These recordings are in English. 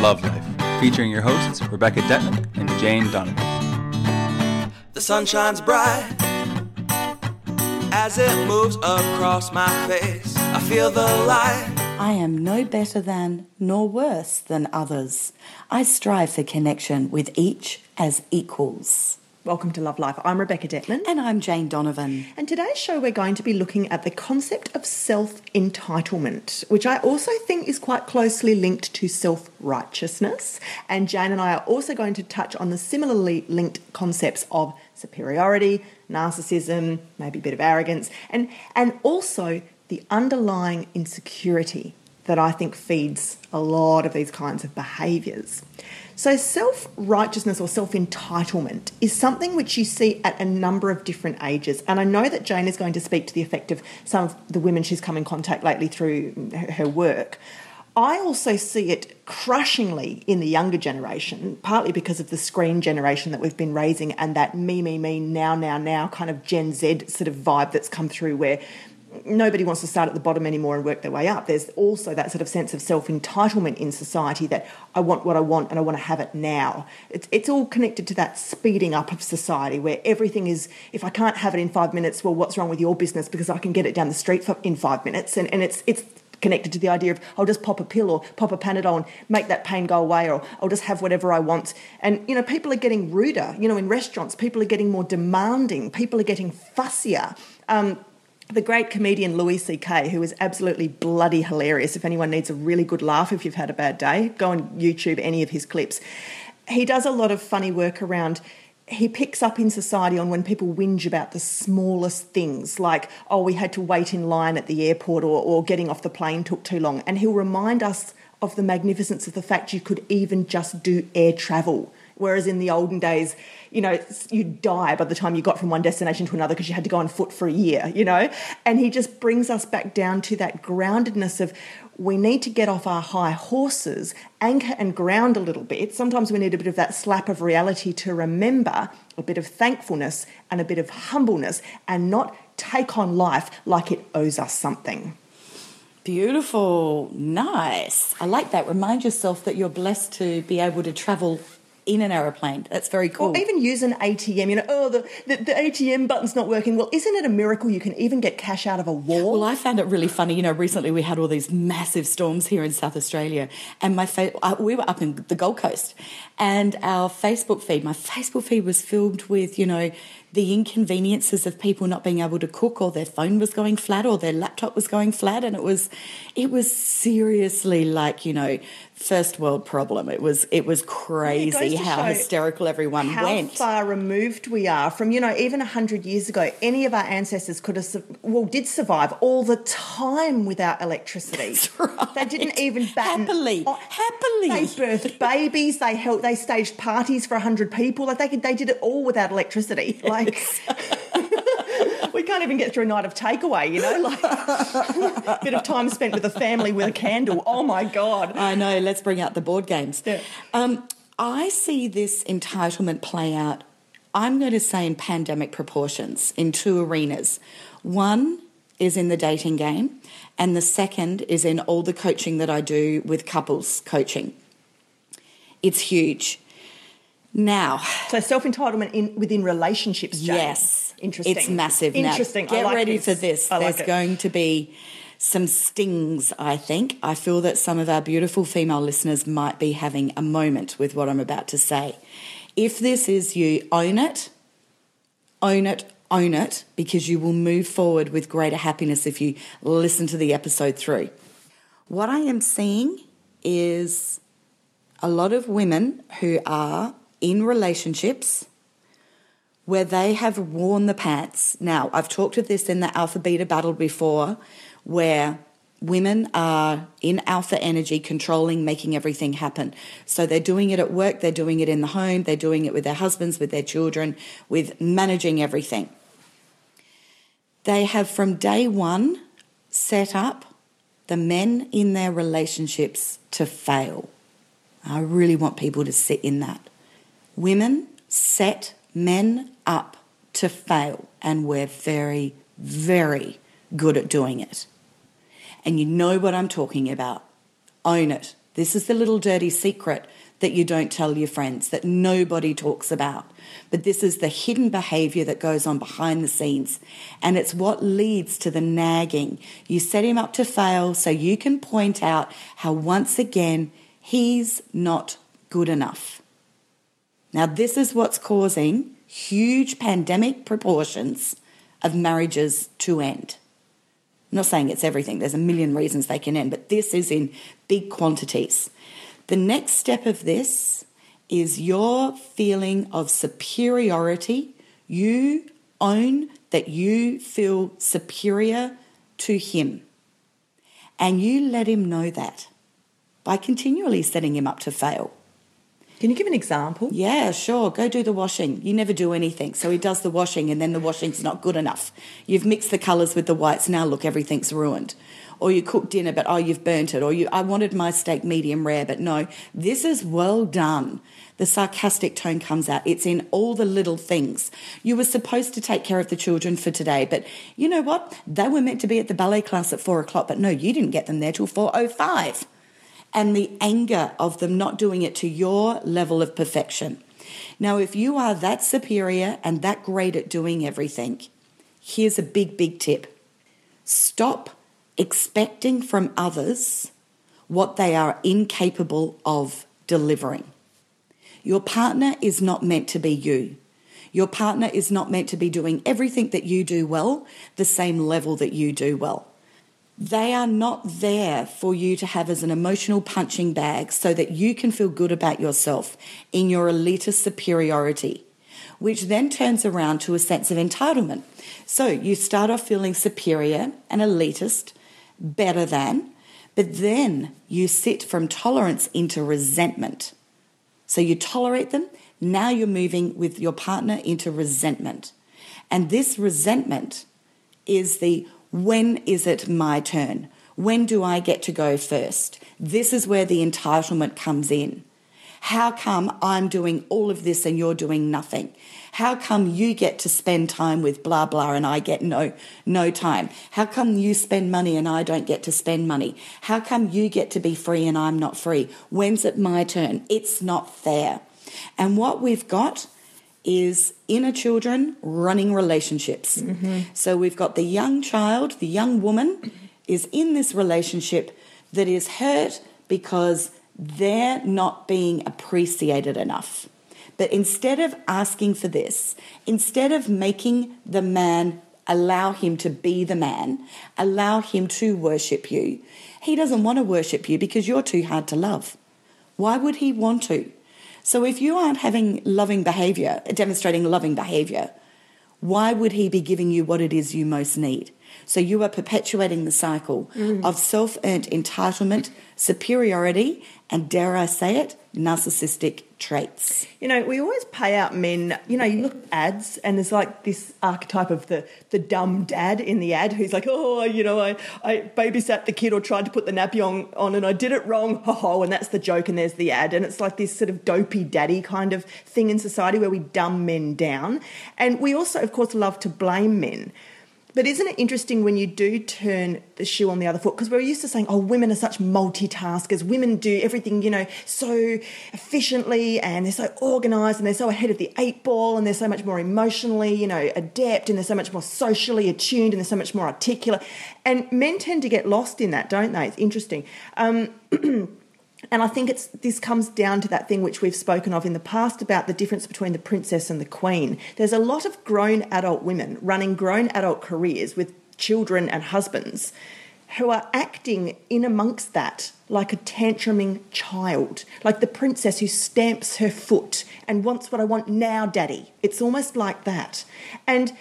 Love Life, featuring your hosts Rebecca Detman and Jane Donovan. The sun shines bright as it moves across my face. I feel the light. I am no better than nor worse than others. I strive for connection with each as equals. Welcome to Love Life. I'm Rebecca Detman. And I'm Jane Donovan. And today's show, we're going to be looking at the concept of self entitlement, which I also think is quite closely linked to self righteousness. And Jane and I are also going to touch on the similarly linked concepts of superiority, narcissism, maybe a bit of arrogance, and, and also the underlying insecurity that I think feeds a lot of these kinds of behaviours. So, self righteousness or self entitlement is something which you see at a number of different ages. And I know that Jane is going to speak to the effect of some of the women she's come in contact lately through her work. I also see it crushingly in the younger generation, partly because of the screen generation that we've been raising and that me, me, me, now, now, now kind of Gen Z sort of vibe that's come through where nobody wants to start at the bottom anymore and work their way up. There's also that sort of sense of self entitlement in society that I want what I want and I want to have it now. It's, it's all connected to that speeding up of society where everything is, if I can't have it in five minutes, well, what's wrong with your business because I can get it down the street for, in five minutes? And, and it's, it's connected to the idea of I'll just pop a pill or pop a Panadol and make that pain go away, or I'll just have whatever I want. And you know, people are getting ruder. You know, in restaurants, people are getting more demanding. People are getting fussier. Um, the great comedian Louis C.K., who is absolutely bloody hilarious. If anyone needs a really good laugh, if you've had a bad day, go on YouTube any of his clips. He does a lot of funny work around. He picks up in society on when people whinge about the smallest things, like, oh, we had to wait in line at the airport or, or getting off the plane took too long. And he'll remind us of the magnificence of the fact you could even just do air travel. Whereas in the olden days, you know, you'd die by the time you got from one destination to another because you had to go on foot for a year, you know? And he just brings us back down to that groundedness of we need to get off our high horses, anchor and ground a little bit. Sometimes we need a bit of that slap of reality to remember a bit of thankfulness and a bit of humbleness and not take on life like it owes us something. Beautiful. Nice. I like that. Remind yourself that you're blessed to be able to travel in an aeroplane. That's very cool. Or even use an ATM. You know, oh, the, the, the, ATM button's not working. Well, isn't it a miracle you can even get cash out of a wall? Well, I found it really funny. You know, recently we had all these massive storms here in South Australia, and my fa- uh, we were up in the Gold Coast, and our Facebook feed, my Facebook feed was filled with, you know, the inconveniences of people not being able to cook or their phone was going flat or their laptop was going flat. And it was it was seriously like you know first world problem. It was it was crazy it how hysterical everyone how went. how far removed we are from you know even 100 years ago any of our ancestors could have well did survive all the time without electricity. Right. they didn't even batten, happily. oh, happily. they birthed babies they held they staged parties for 100 people. Like they could they did it all without electricity. like like we can't even get through a night of takeaway, you know, like a bit of time spent with a family with a candle. Oh my God. I know, let's bring out the board games. Yeah. Um, I see this entitlement play out, I'm going to say in pandemic proportions, in two arenas. One is in the dating game, and the second is in all the coaching that I do with couples coaching. It's huge. Now, so self entitlement in within relationships. Jane. Yes, interesting. It's massive. Interesting. Now, get like ready this. for this. I There's like going to be some stings. I think. I feel that some of our beautiful female listeners might be having a moment with what I'm about to say. If this is you, own it. Own it. Own it because you will move forward with greater happiness if you listen to the episode through. What I am seeing is a lot of women who are in relationships where they have worn the pants. Now, I've talked of this in the alpha beta battle before, where women are in alpha energy, controlling, making everything happen. So they're doing it at work, they're doing it in the home, they're doing it with their husbands, with their children, with managing everything. They have from day one set up the men in their relationships to fail. I really want people to sit in that. Women set men up to fail, and we're very, very good at doing it. And you know what I'm talking about. Own it. This is the little dirty secret that you don't tell your friends, that nobody talks about. But this is the hidden behavior that goes on behind the scenes. And it's what leads to the nagging. You set him up to fail so you can point out how once again he's not good enough. Now, this is what's causing huge pandemic proportions of marriages to end. I'm not saying it's everything, there's a million reasons they can end, but this is in big quantities. The next step of this is your feeling of superiority. You own that you feel superior to him. And you let him know that by continually setting him up to fail. Can you give an example? Yeah, sure. Go do the washing. You never do anything. So he does the washing and then the washing's not good enough. You've mixed the colours with the whites. Now look, everything's ruined. Or you cook dinner, but oh, you've burnt it. Or you, I wanted my steak medium rare, but no, this is well done. The sarcastic tone comes out. It's in all the little things. You were supposed to take care of the children for today, but you know what? They were meant to be at the ballet class at four o'clock, but no, you didn't get them there till 4.05 and the anger of them not doing it to your level of perfection. Now, if you are that superior and that great at doing everything, here's a big, big tip stop expecting from others what they are incapable of delivering. Your partner is not meant to be you. Your partner is not meant to be doing everything that you do well, the same level that you do well. They are not there for you to have as an emotional punching bag so that you can feel good about yourself in your elitist superiority, which then turns around to a sense of entitlement. So you start off feeling superior and elitist, better than, but then you sit from tolerance into resentment. So you tolerate them, now you're moving with your partner into resentment. And this resentment is the when is it my turn? When do I get to go first? This is where the entitlement comes in. How come I'm doing all of this and you're doing nothing? How come you get to spend time with blah blah and I get no no time? How come you spend money and I don't get to spend money? How come you get to be free and I'm not free? When's it my turn? It's not fair. And what we've got is inner children running relationships. Mm-hmm. So we've got the young child, the young woman is in this relationship that is hurt because they're not being appreciated enough. But instead of asking for this, instead of making the man allow him to be the man, allow him to worship you, he doesn't want to worship you because you're too hard to love. Why would he want to? So if you aren't having loving behavior, demonstrating loving behavior, why would he be giving you what it is you most need? So you are perpetuating the cycle mm. of self earned entitlement, superiority, and dare I say it, narcissistic traits. You know, we always pay out men, you know, you look at ads and there's like this archetype of the, the dumb dad in the ad who's like, oh, you know, I, I babysat the kid or tried to put the nappy on, on and I did it wrong, ho ho, and that's the joke and there's the ad. And it's like this sort of dopey daddy kind of thing in society where we dumb men down. And we also, of course, love to blame men. But isn't it interesting when you do turn the shoe on the other foot? Because we're used to saying, oh, women are such multitaskers. Women do everything, you know, so efficiently and they're so organized and they're so ahead of the eight ball and they're so much more emotionally, you know, adept and they're so much more socially attuned and they're so much more articulate. And men tend to get lost in that, don't they? It's interesting. Um, And I think it's this comes down to that thing which we've spoken of in the past about the difference between the princess and the queen. There's a lot of grown adult women running grown adult careers with children and husbands who are acting in amongst that like a tantruming child, like the princess who stamps her foot and wants what I want now, daddy. It's almost like that. And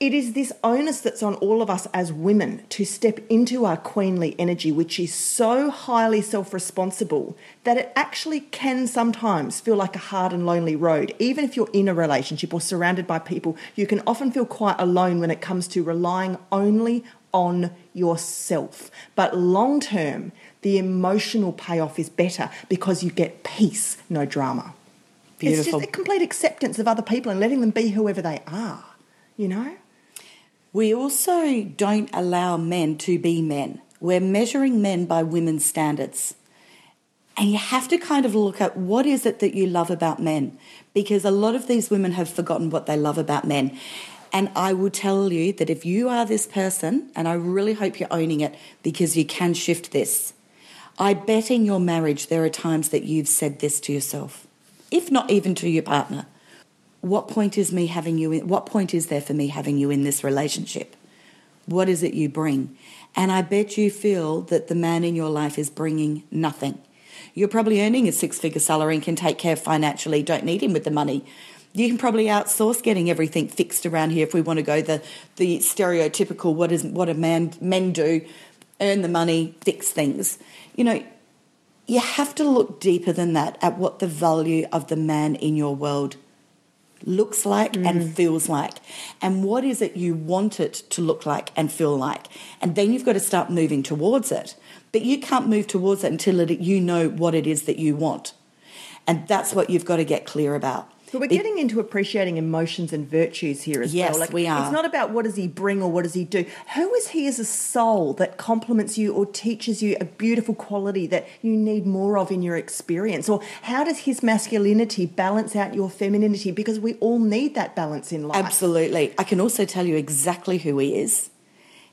it is this onus that's on all of us as women to step into our queenly energy, which is so highly self responsible that it actually can sometimes feel like a hard and lonely road. Even if you're in a relationship or surrounded by people, you can often feel quite alone when it comes to relying only on yourself. But long term, the emotional payoff is better because you get peace, no drama. Beautiful. It's just a complete acceptance of other people and letting them be whoever they are, you know? We also don't allow men to be men. We're measuring men by women's standards. And you have to kind of look at what is it that you love about men? Because a lot of these women have forgotten what they love about men. And I will tell you that if you are this person, and I really hope you're owning it because you can shift this, I bet in your marriage there are times that you've said this to yourself, if not even to your partner. What point is me having you in, what point is there for me having you in this relationship? What is it you bring? And I bet you feel that the man in your life is bringing nothing. You're probably earning a six figure salary and can take care financially, don't need him with the money you can probably outsource getting everything fixed around here if we want to go the the stereotypical what is what a man men do earn the money fix things you know you have to look deeper than that at what the value of the man in your world looks like mm. and feels like? And what is it you want it to look like and feel like? And then you've got to start moving towards it. But you can't move towards it until it, you know what it is that you want. And that's what you've got to get clear about but we're getting into appreciating emotions and virtues here as yes, well. Like, we are. It's not about what does he bring or what does he do. Who is he as a soul that compliments you or teaches you a beautiful quality that you need more of in your experience? Or how does his masculinity balance out your femininity? Because we all need that balance in life. Absolutely. I can also tell you exactly who he is.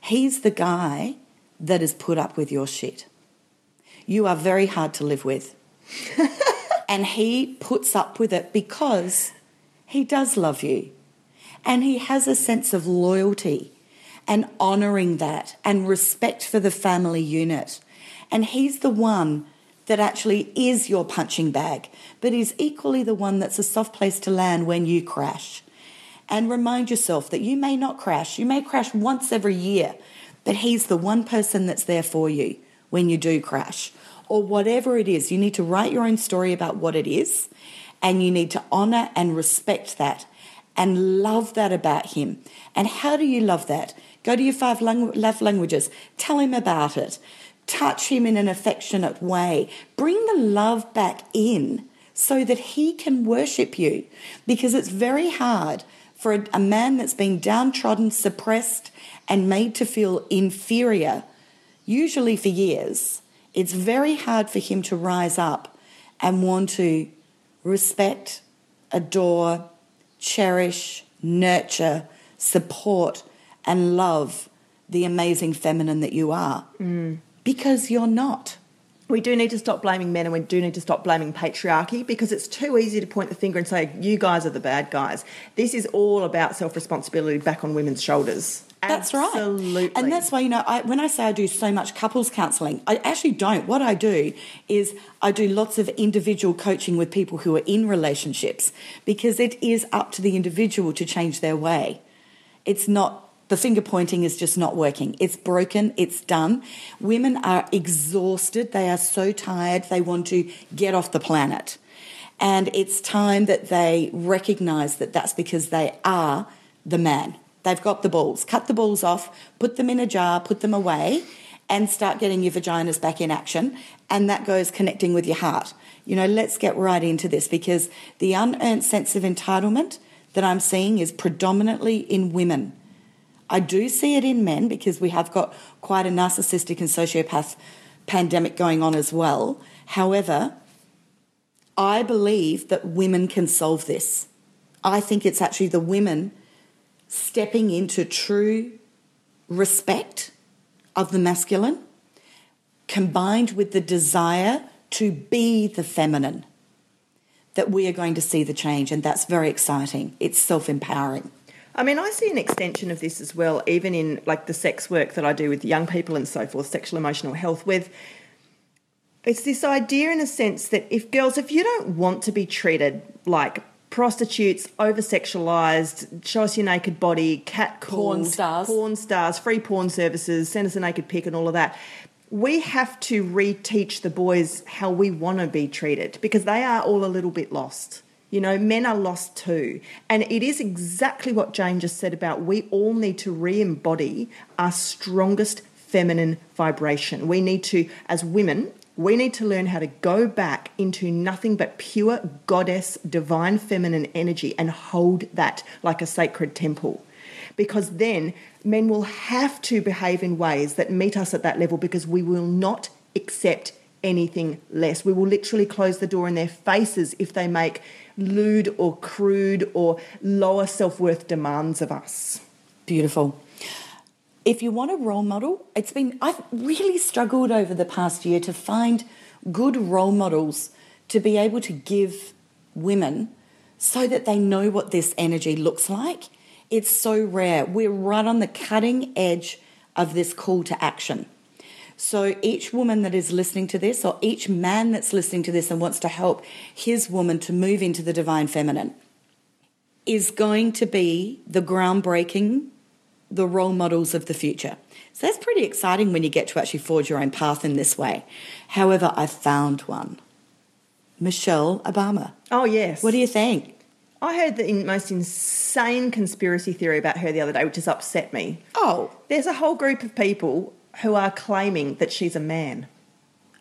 He's the guy that has put up with your shit. You are very hard to live with. And he puts up with it because he does love you. And he has a sense of loyalty and honouring that and respect for the family unit. And he's the one that actually is your punching bag, but he's equally the one that's a soft place to land when you crash. And remind yourself that you may not crash, you may crash once every year, but he's the one person that's there for you when you do crash or whatever it is. You need to write your own story about what it is, and you need to honor and respect that and love that about him. And how do you love that? Go to your five love languages, tell him about it, touch him in an affectionate way, bring the love back in so that he can worship you. Because it's very hard for a, a man that's been downtrodden, suppressed, and made to feel inferior, usually for years it's very hard for him to rise up and want to respect, adore, cherish, nurture, support, and love the amazing feminine that you are. Mm. Because you're not. We do need to stop blaming men and we do need to stop blaming patriarchy because it's too easy to point the finger and say, you guys are the bad guys. This is all about self responsibility back on women's shoulders. That's Absolutely. right. And that's why, you know, I, when I say I do so much couples counselling, I actually don't. What I do is I do lots of individual coaching with people who are in relationships because it is up to the individual to change their way. It's not, the finger pointing is just not working. It's broken, it's done. Women are exhausted, they are so tired, they want to get off the planet. And it's time that they recognize that that's because they are the man They've got the balls. Cut the balls off, put them in a jar, put them away, and start getting your vaginas back in action. And that goes connecting with your heart. You know, let's get right into this because the unearned sense of entitlement that I'm seeing is predominantly in women. I do see it in men because we have got quite a narcissistic and sociopath pandemic going on as well. However, I believe that women can solve this. I think it's actually the women stepping into true respect of the masculine combined with the desire to be the feminine that we are going to see the change and that's very exciting. It's self-empowering. I mean, I see an extension of this as well, even in like the sex work that I do with young people and so forth, sexual emotional health, with it's this idea in a sense that if girls, if you don't want to be treated like prostitutes, over sexualized, show us your naked body, cat porn stars, porn stars, free porn services, send us a naked pic, and all of that. We have to reteach the boys how we want to be treated because they are all a little bit lost. You know, men are lost too. And it is exactly what Jane just said about we all need to re embody our strongest feminine vibration. We need to, as women, we need to learn how to go back into nothing but pure goddess, divine feminine energy and hold that like a sacred temple. Because then men will have to behave in ways that meet us at that level because we will not accept anything less. We will literally close the door in their faces if they make lewd or crude or lower self worth demands of us. Beautiful. If you want a role model, it's been, I've really struggled over the past year to find good role models to be able to give women so that they know what this energy looks like. It's so rare. We're right on the cutting edge of this call to action. So each woman that is listening to this, or each man that's listening to this and wants to help his woman to move into the divine feminine, is going to be the groundbreaking, the role models of the future. So that's pretty exciting when you get to actually forge your own path in this way. However, I found one Michelle Obama. Oh, yes. What do you think? I heard the most insane conspiracy theory about her the other day, which has upset me. Oh, There's a whole group of people who are claiming that she's a man.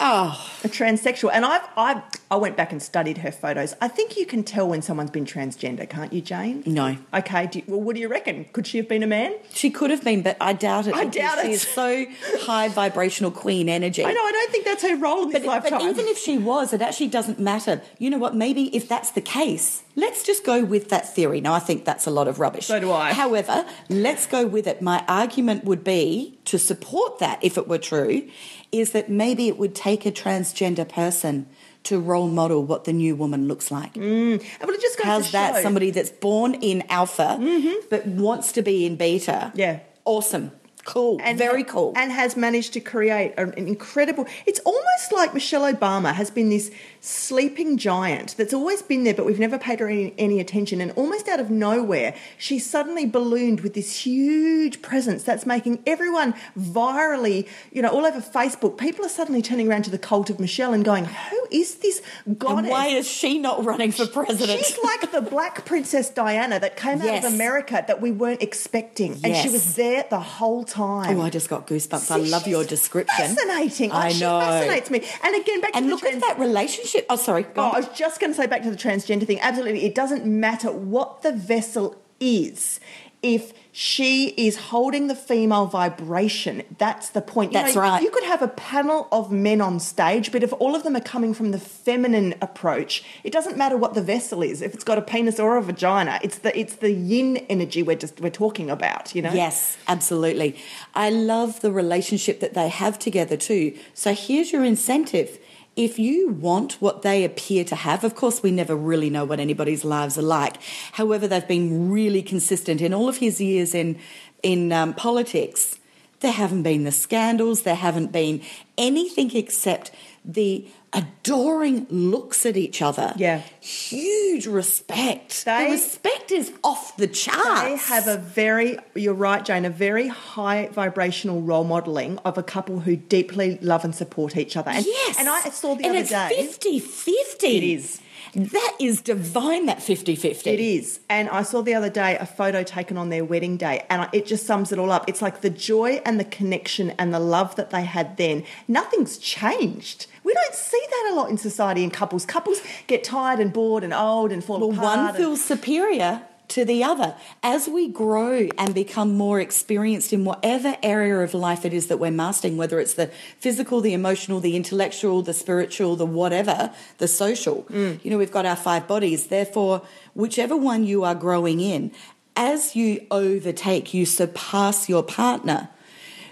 Oh, a transsexual. And I've, I, I went back and studied her photos. I think you can tell when someone's been transgender, can't you, Jane? no. Okay. Do you, well, what do you reckon? Could she have been a man? She could have been, but I doubt it. I doubt she it. is so high vibrational queen energy. I know. I don't think that's her role in this But, lifetime. but even if she was, it actually doesn't matter. You know what? Maybe if that's the case, let's just go with that theory. Now, I think that's a lot of rubbish. So do I. However, let's go with it. My argument would be to support that, if it were true, is that maybe it would take a transgender person to role model what the new woman looks like. Mm. well, it just goes How's that? show- Somebody that's born in alpha mm-hmm. but wants to be in beta. Yeah. Awesome. Cool. And Very cool. And has managed to create an incredible. It's almost like Michelle Obama has been this sleeping giant that's always been there, but we've never paid her any, any attention. And almost out of nowhere, she's suddenly ballooned with this huge presence that's making everyone virally, you know, all over Facebook. People are suddenly turning around to the cult of Michelle and going, Who is this goddess? and why is she not running for president? She's like the black princess Diana that came out Yes. of America that we weren't expecting. And she was there the whole time. Oh, I just got goosebumps. I love your description. Fascinating. Oh, I she know. fascinates me. And again, back to And the look at that relationship. Oh, sorry. Go Oh, on. I was just going to say back to the transgender thing. Absolutely, it doesn't matter what the vessel is. If she is holding the female vibration, that's the point. You That's know, right. You could have a panel of men on stage, but if all of them are coming from the feminine approach, it doesn't matter what the vessel is. If it's got a penis or a vagina, it's the it's the yin energy we're just we're talking about. You know. Yes, absolutely. I love the relationship that they have together too. So here's your incentive. If you want what they appear to have, of course, we never really know what anybody's lives are like. However, they've been really consistent in all of his years in in um, politics. There haven't been the scandals. There haven't been anything except the adoring looks at each other. Yeah. huge respect. They- the respect is off the charts. They have a very, you're right, Jane, a very high vibrational role modelling of a couple who deeply love and support each other. And, yes. And I saw the and other it's day. 50 50. It is. That is divine, that 50 50. It is. And I saw the other day a photo taken on their wedding day, and it just sums it all up. It's like the joy and the connection and the love that they had then. Nothing's changed. We don't see that a lot in society in couples. Couples get tired and bored and old and fall Well, apart. one and- feels superior to the other. As we grow and become more experienced in whatever area of life it is that we're mastering, whether it's the physical, the emotional, the intellectual, the spiritual, the whatever, the social, Mm. you know, we've got our five bodies. Therefore, whichever one you are growing in, as you overtake, you surpass your partner.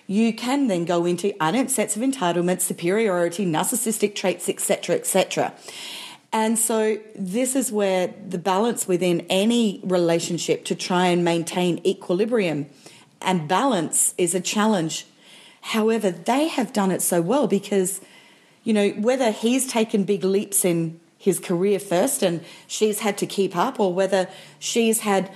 You can then go into adult sets of entitlement, superiority, narcissistic traits, etc., etc. And so this is where the balance within any relationship to try and maintain equilibrium and balance is a challenge. However, they have done it so well because, you know, whether he's taken big leaps in his career first and she's had to keep up, or whether she's had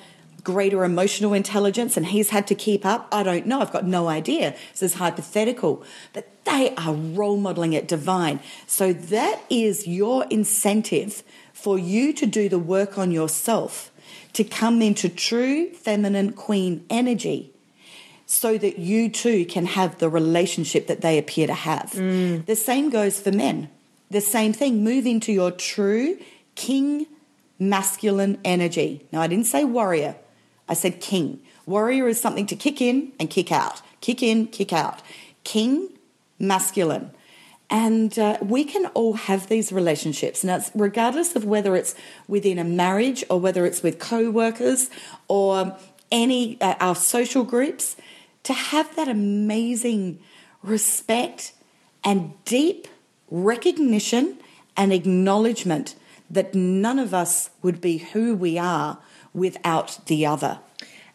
greater emotional intelligence and he's had to keep up, I don't know. I've got no idea. This is hypothetical. But they are role modeling it divine. So that is your incentive for you to do the work on yourself, to come into true feminine queen energy so that you too can have the relationship that they appear to have. Mm. The same goes for men. The same thing. Move into your true king masculine energy. Now, I didn't say warrior, I said king. Warrior is something to kick in and kick out, kick in, kick out. King masculine. And uh, we can all have these relationships. Now, regardless of whether it's within a marriage or whether it's with co workers or any uh, our social groups, to have that amazing respect and deep recognition and acknowledgement that none of us would be who we are without the other.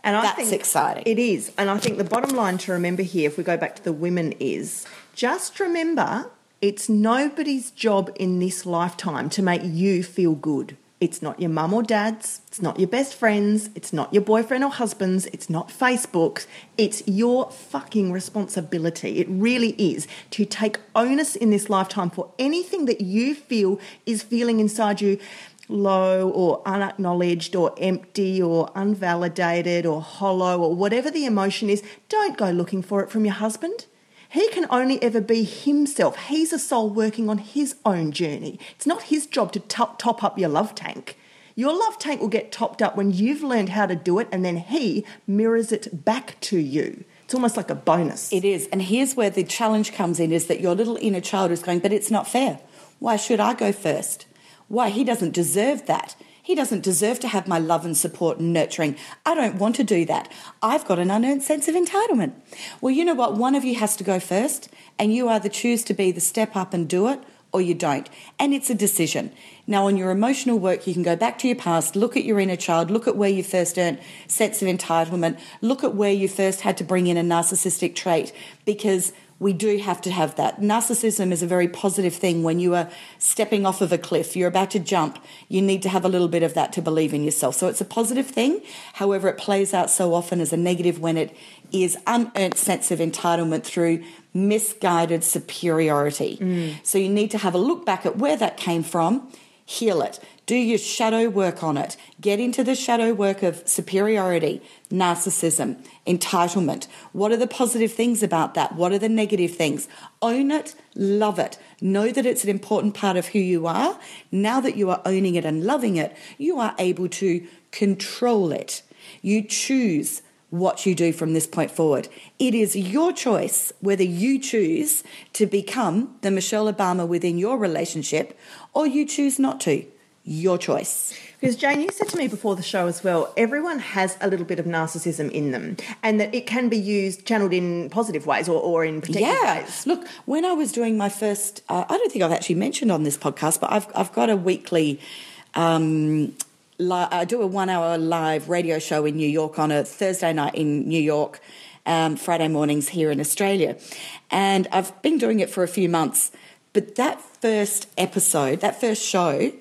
And I That's exciting. It is. And I think the bottom line to remember here, if we go back to the women, is just remember it's nobody's job in this lifetime to make you feel good. It's not your mum or dad's, it's not your best friends, it's not your boyfriend or husband's, it's not Facebook's. It's your fucking responsibility. It really is to take onus in this lifetime for anything that you feel is feeling inside you low or unacknowledged or empty or unvalidated or hollow or whatever the emotion is, don't go looking for it from your husband. He can only ever be himself. He's a soul working on his own journey. It's not his job to top, top up your love tank. Your love tank will get topped up when you've learned how to do it and then he mirrors it back to you. It's almost like a bonus. It is. And here's where the challenge comes in is that your little inner child is going, but it's not fair. Why should I go first? Why? He doesn't deserve that. He doesn't deserve to have my love and support and nurturing. I don't want to do that. I've got an unearned sense of entitlement. Well, you know what? One of you has to go first, and you either choose to be the step up and do it, or you don't. And it's a decision. Now, on your emotional work, you can go back to your past, look at your inner child, look at where you first earned sense of entitlement, look at where you first had to bring in a narcissistic trait, because we do have to have that. Narcissism is a very positive thing when you are stepping off of a cliff, you're about to jump, you need to have a little bit of that to believe in yourself. So it's a positive thing. However, it plays out so often as a negative when it is unearned sense of entitlement through misguided superiority. Mm. So you need to have a look back at where that came from, heal it. Do your shadow work on it. Get into the shadow work of superiority, narcissism, entitlement. What are the positive things about that? What are the negative things? Own it, love it. Know that it's an important part of who you are. Now that you are owning it and loving it, you are able to control it. You choose what you do from this point forward. It is your choice whether you choose to become the Michelle Obama within your relationship or you choose not to. Your choice. Because Jane, you said to me before the show as well, everyone has a little bit of narcissism in them, and that it can be used, channeled in positive ways or, or in protective Yeah. ways. Look, when I was doing my first, uh, I don't think I've actually mentioned on this podcast, but I've, I've got a weekly, um, li- I do a one hour live radio show in New York on a Thursday night in New York, um, Friday mornings here in Australia. And I've been doing it for a few months. But that first episode, that first show,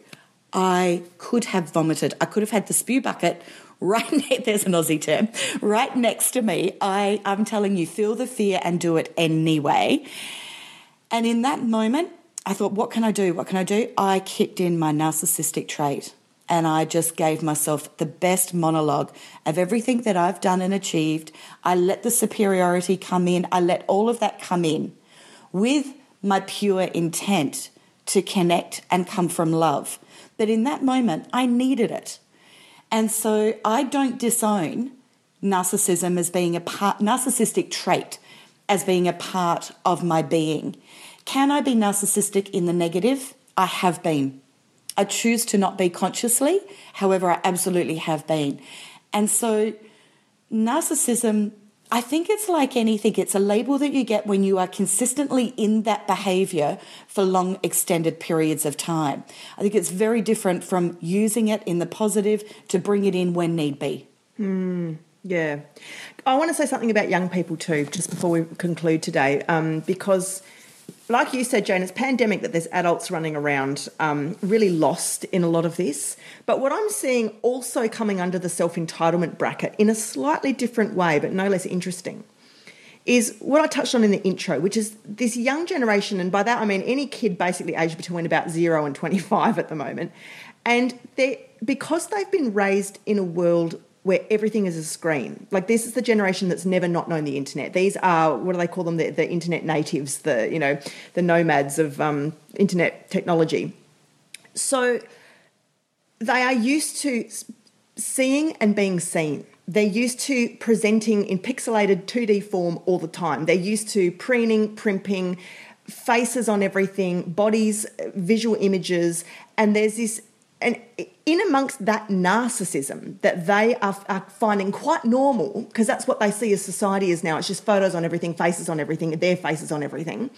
I could have vomited. I could have had the spew bucket right ne- there's an Aussie term right next to me. I I'm telling you, feel the fear and do it anyway. And in that moment, I thought, what can I do? What can I do? I kicked in my narcissistic trait. And I just gave myself the best monologue of everything that I've done and achieved. I let the superiority come in. I let all of that come in with my pure intent to connect and come from love. But in that moment, I needed it. And so I don't disown narcissism as being a part, narcissistic trait as being a part of my being. Can I be narcissistic in the negative? I have been. I choose to not be consciously, however, I absolutely have been. And so, narcissism, I think it's like anything, it's a label that you get when you are consistently in that behavior for long, extended periods of time. I think it's very different from using it in the positive to bring it in when need be. Yeah. I want to say something about young people too, just before we conclude today, um, because, like you said, Jane, it's pandemic that there's adults running around um, really lost in a lot of this. But what I'm seeing also coming under the self entitlement bracket in a slightly different way, but no less interesting, is what I touched on in the intro, which is this young generation, and by that I mean any kid basically aged between about zero and 25 at the moment. And they because they've been raised in a world where everything is a screen. Like this is the generation that's never not known the internet. These are what do they call them? The, the internet natives, the you know the nomads of um, internet technology. So they are used to seeing and being seen. They're used to presenting in pixelated 2D form all the time. They're used to preening, primping, faces on everything, bodies, visual images, and there's this and in amongst that narcissism that they are, are finding quite normal because that's what they see as society is now it's just photos on everything faces on everything their faces on everything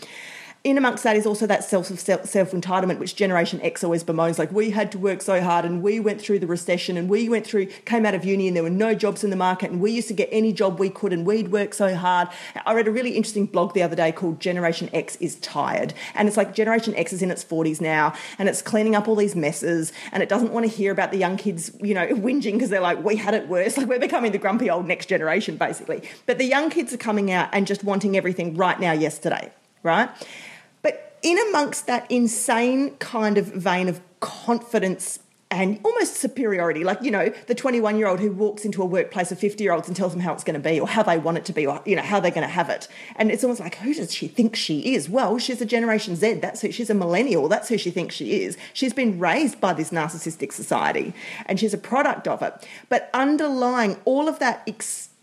in amongst that is also that self self entitlement, which Generation X always bemoans. Like we had to work so hard, and we went through the recession, and we went through came out of uni, and there were no jobs in the market, and we used to get any job we could, and we'd work so hard. I read a really interesting blog the other day called Generation X is tired, and it's like Generation X is in its forties now, and it's cleaning up all these messes, and it doesn't want to hear about the young kids, you know, whinging because they're like, we had it worse. Like we're becoming the grumpy old next generation, basically. But the young kids are coming out and just wanting everything right now, yesterday, right? In amongst that insane kind of vein of confidence and almost superiority, like, you know, the 21 year old who walks into a workplace of 50 year olds and tells them how it's going to be or how they want it to be or, you know, how they're going to have it. And it's almost like, who does she think she is? Well, she's a Generation Z. That's who she's a millennial. That's who she thinks she is. She's been raised by this narcissistic society and she's a product of it. But underlying all of that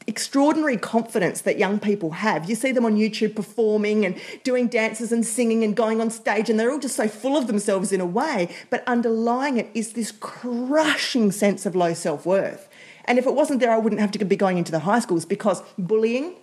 extraordinary confidence that young people have. You see them on YouTube performing and doing dances and singing and going on stage, and they're all just so full of themselves in a way. But underlying it is this crushing sense of low self worth. And if it wasn't there, I wouldn't have to be going into the high schools because bullying,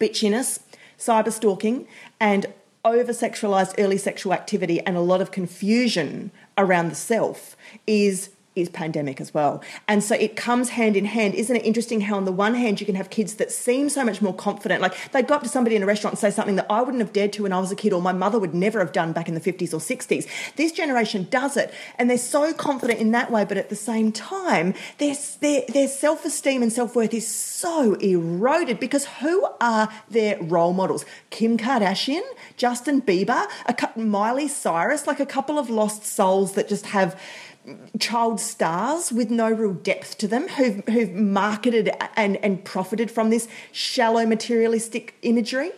bitchiness, cyber stalking, and over sexualized early sexual activity and a lot of confusion around the self is is pandemic as well. And so it comes hand in hand. Isn't it interesting how, on the one hand, you can have kids that seem so much more confident? Like they go up to somebody in a restaurant and say something that I wouldn't have dared to when I was a kid, or my mother would never have done back in the 50s or 60s. This generation does it, and they're so confident in that way, but at the same time, their, their, their self esteem and self worth is so eroded because who are their role models? Kim Kardashian, Justin Bieber, a, Miley Cyrus, like a couple of lost souls that just have child stars with no real depth to them who've, who've marketed and, and profited from this shallow materialistic imagery.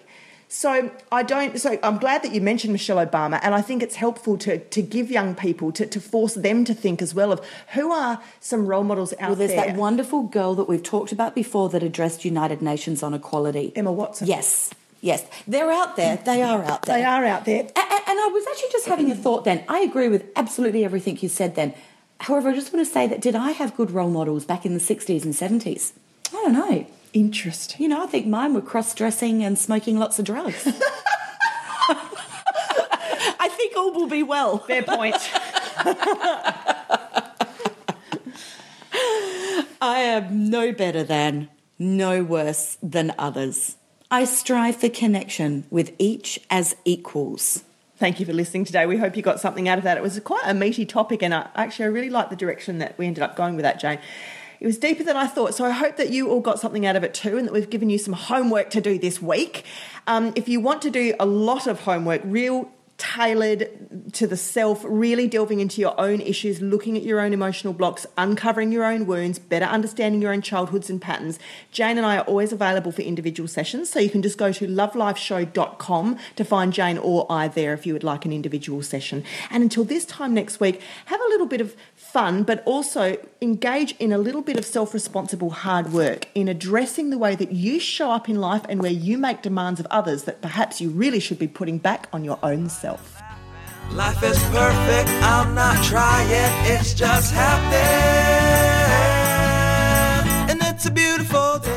So I don't. So I'm glad that you mentioned Michelle Obama, and I think it's helpful to to give young people to, to force them to think as well of who are some role models out there. Well, there's there. that wonderful girl that we've talked about before that addressed United Nations on equality, Emma Watson. Yes, yes, they're out there. They are out there. They are out there. And, and I was actually just having a thought. Then I agree with absolutely everything you said. Then However, I just want to say that did I have good role models back in the 60s and 70s? I don't know. Interesting. You know, I think mine were cross dressing and smoking lots of drugs. I think all will be well. Fair point. I am no better than, no worse than others. I strive for connection with each as equals. Thank you for listening today. We hope you got something out of that. It was quite a meaty topic, and I, actually, I really like the direction that we ended up going with that, Jane. It was deeper than I thought, so I hope that you all got something out of it too, and that we've given you some homework to do this week. Um, if you want to do a lot of homework, real tailored to the self, really delving into your own issues, looking at your own emotional blocks, uncovering your own wounds, better understanding your own childhoods and patterns. Jane and I are always available for individual sessions, so you can just go to lovelifeshow.com to find Jane or I there if you would like an individual session. And until this time next week, have a little bit of fun, but also engage in a little bit of self responsible hard work in addressing the way that you show up in life and where you make demands of others that perhaps you really should be putting back on your own self. Life is perfect, I'm not trying, it's just happening. And it's a beautiful day.